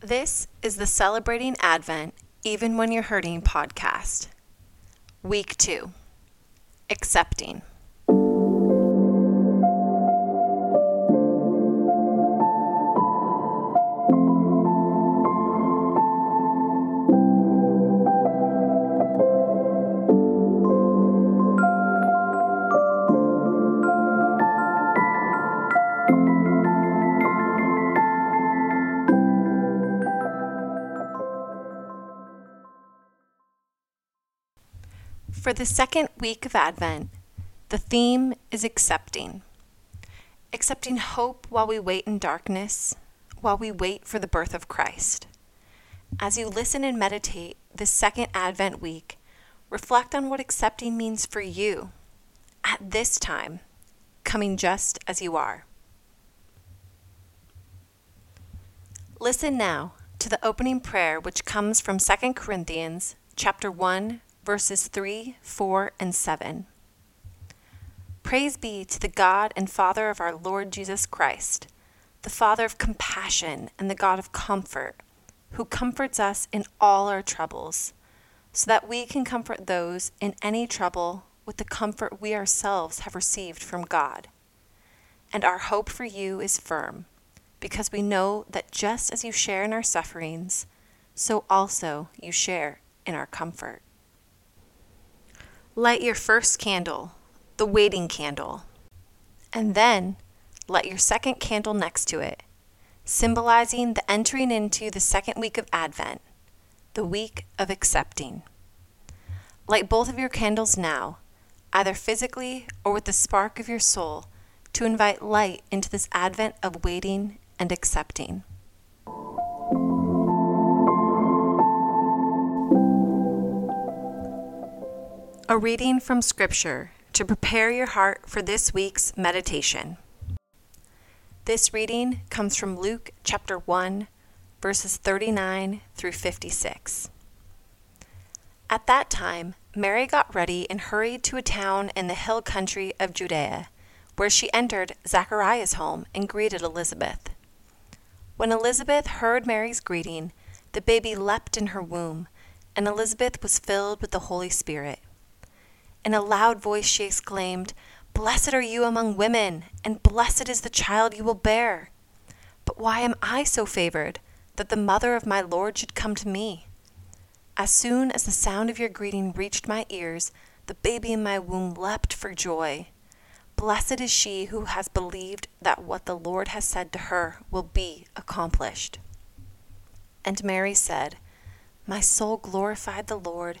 This is the Celebrating Advent Even When You're Hurting podcast. Week 2 Accepting. For the second week of Advent, the theme is accepting. Accepting hope while we wait in darkness, while we wait for the birth of Christ. As you listen and meditate this second Advent week, reflect on what accepting means for you at this time, coming just as you are. Listen now to the opening prayer which comes from 2 Corinthians chapter 1 verses 3, 4, and 7. Praise be to the God and Father of our Lord Jesus Christ, the Father of compassion and the God of comfort, who comforts us in all our troubles, so that we can comfort those in any trouble with the comfort we ourselves have received from God. And our hope for you is firm, because we know that just as you share in our sufferings, so also you share in our comfort. Light your first candle, the waiting candle, and then light your second candle next to it, symbolizing the entering into the second week of Advent, the week of accepting. Light both of your candles now, either physically or with the spark of your soul, to invite light into this Advent of waiting and accepting. A reading from Scripture to prepare your heart for this week's meditation. This reading comes from Luke chapter 1, verses 39 through 56. At that time, Mary got ready and hurried to a town in the hill country of Judea, where she entered Zachariah's home and greeted Elizabeth. When Elizabeth heard Mary's greeting, the baby leapt in her womb, and Elizabeth was filled with the Holy Spirit. In a loud voice she exclaimed, Blessed are you among women, and blessed is the child you will bear. But why am I so favored that the mother of my Lord should come to me? As soon as the sound of your greeting reached my ears, the baby in my womb leapt for joy. Blessed is she who has believed that what the Lord has said to her will be accomplished. And Mary said, My soul glorified the Lord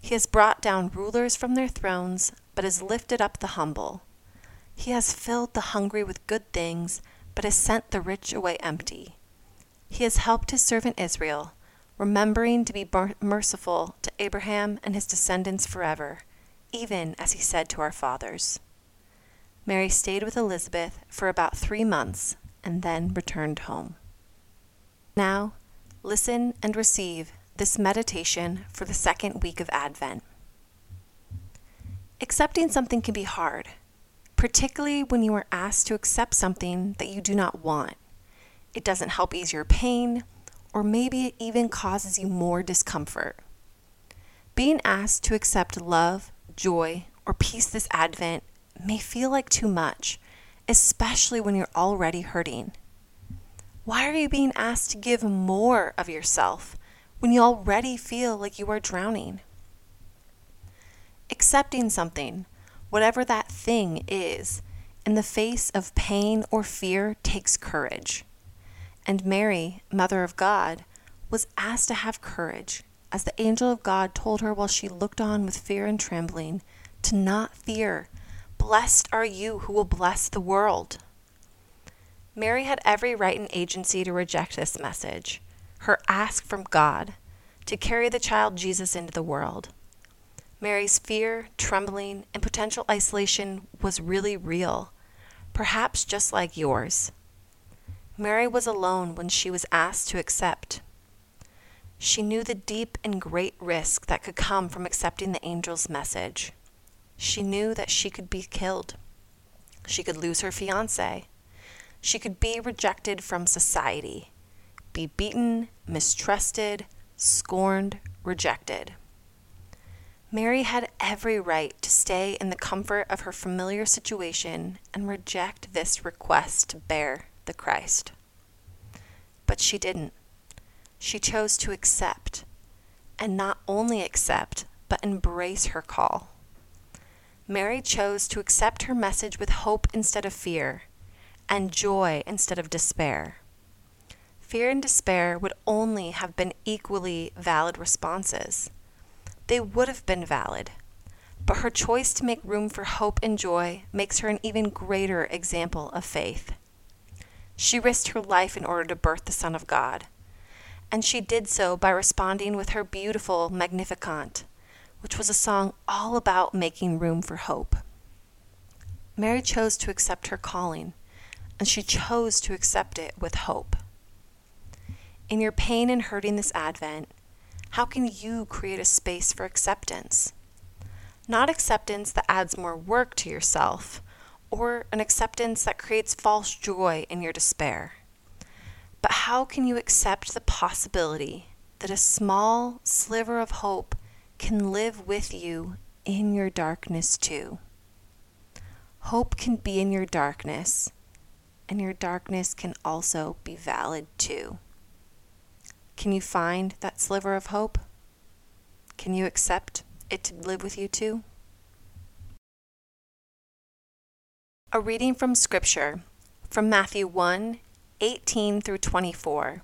He has brought down rulers from their thrones, but has lifted up the humble. He has filled the hungry with good things, but has sent the rich away empty. He has helped his servant Israel, remembering to be merciful to Abraham and his descendants forever, even as he said to our fathers. Mary stayed with Elizabeth for about three months and then returned home. Now, listen and receive this meditation for the second week of Advent. Accepting something can be hard, particularly when you are asked to accept something that you do not want. It doesn't help ease your pain, or maybe it even causes you more discomfort. Being asked to accept love, joy, or peace this Advent may feel like too much, especially when you're already hurting. Why are you being asked to give more of yourself when you already feel like you are drowning. Accepting something, whatever that thing is, in the face of pain or fear takes courage. And Mary, Mother of God, was asked to have courage, as the angel of God told her while she looked on with fear and trembling, to not fear. Blessed are you who will bless the world. Mary had every right and agency to reject this message her ask from God to carry the child Jesus into the world. Mary's fear, trembling, and potential isolation was really real, perhaps just like yours. Mary was alone when she was asked to accept. She knew the deep and great risk that could come from accepting the angel's message. She knew that she could be killed. She could lose her fiance. She could be rejected from society, be beaten, mistrusted, scorned, rejected. Mary had every right to stay in the comfort of her familiar situation and reject this request to bear the Christ. But she didn't. She chose to accept, and not only accept, but embrace her call. Mary chose to accept her message with hope instead of fear, and joy instead of despair. Fear and despair would only have been equally valid responses. They would have been valid, but her choice to make room for hope and joy makes her an even greater example of faith. She risked her life in order to birth the Son of God, and she did so by responding with her beautiful Magnificat, which was a song all about making room for hope. Mary chose to accept her calling, and she chose to accept it with hope. In your pain and hurting this Advent, how can you create a space for acceptance? Not acceptance that adds more work to yourself, or an acceptance that creates false joy in your despair. But how can you accept the possibility that a small sliver of hope can live with you in your darkness too. Hope can be in your darkness, and your darkness can also be valid too. Can you find that sliver of hope? Can you accept it to live with you too? A reading from Scripture from Matthew 1 18 through 24,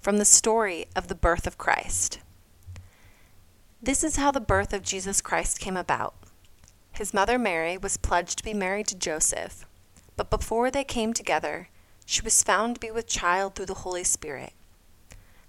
from the story of the birth of Christ. This is how the birth of Jesus Christ came about. His mother Mary was pledged to be married to Joseph, but before they came together, she was found to be with child through the Holy Spirit.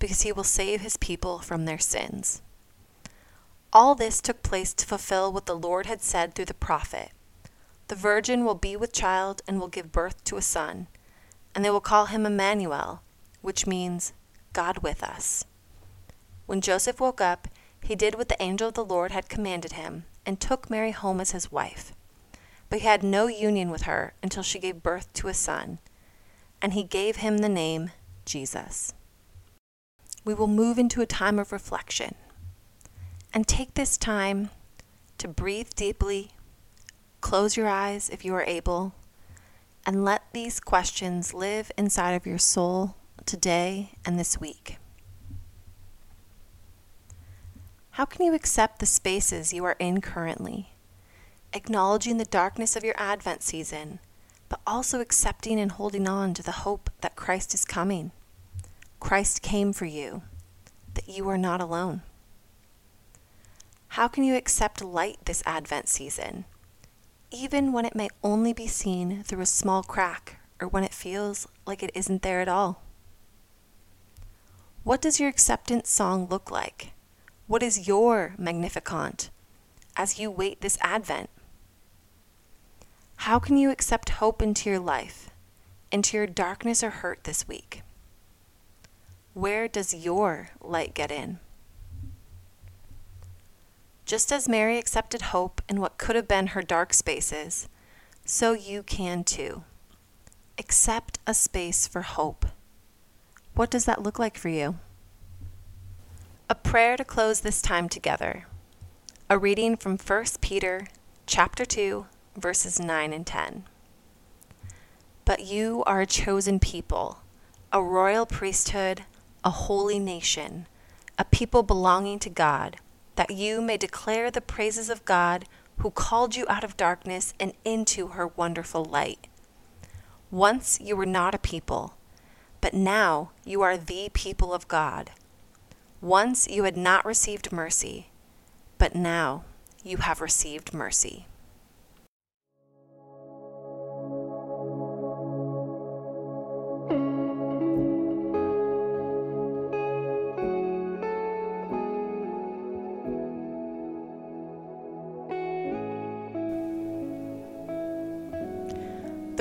because he will save his people from their sins. All this took place to fulfill what the Lord had said through the prophet The virgin will be with child and will give birth to a son, and they will call him Emmanuel, which means God with us. When Joseph woke up, he did what the angel of the Lord had commanded him, and took Mary home as his wife. But he had no union with her until she gave birth to a son, and he gave him the name Jesus. We will move into a time of reflection and take this time to breathe deeply, close your eyes if you are able, and let these questions live inside of your soul today and this week. How can you accept the spaces you are in currently? Acknowledging the darkness of your Advent season, but also accepting and holding on to the hope that Christ is coming. Christ came for you, that you are not alone. How can you accept light this Advent season, even when it may only be seen through a small crack or when it feels like it isn't there at all? What does your acceptance song look like? What is your Magnificat as you wait this Advent? How can you accept hope into your life, into your darkness or hurt this week? Where does your light get in? Just as Mary accepted hope in what could have been her dark spaces, so you can too. Accept a space for hope. What does that look like for you? A prayer to close this time together. A reading from 1 Peter chapter 2 verses 9 and 10. But you are a chosen people, a royal priesthood, a holy nation, a people belonging to God, that you may declare the praises of God who called you out of darkness and into her wonderful light. Once you were not a people, but now you are the people of God. Once you had not received mercy, but now you have received mercy.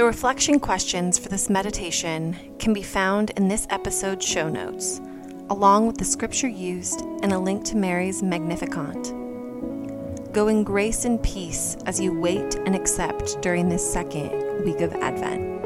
Reflection questions for this meditation can be found in this episode's show notes, along with the scripture used and a link to Mary's Magnificat. Go in grace and peace as you wait and accept during this second week of Advent.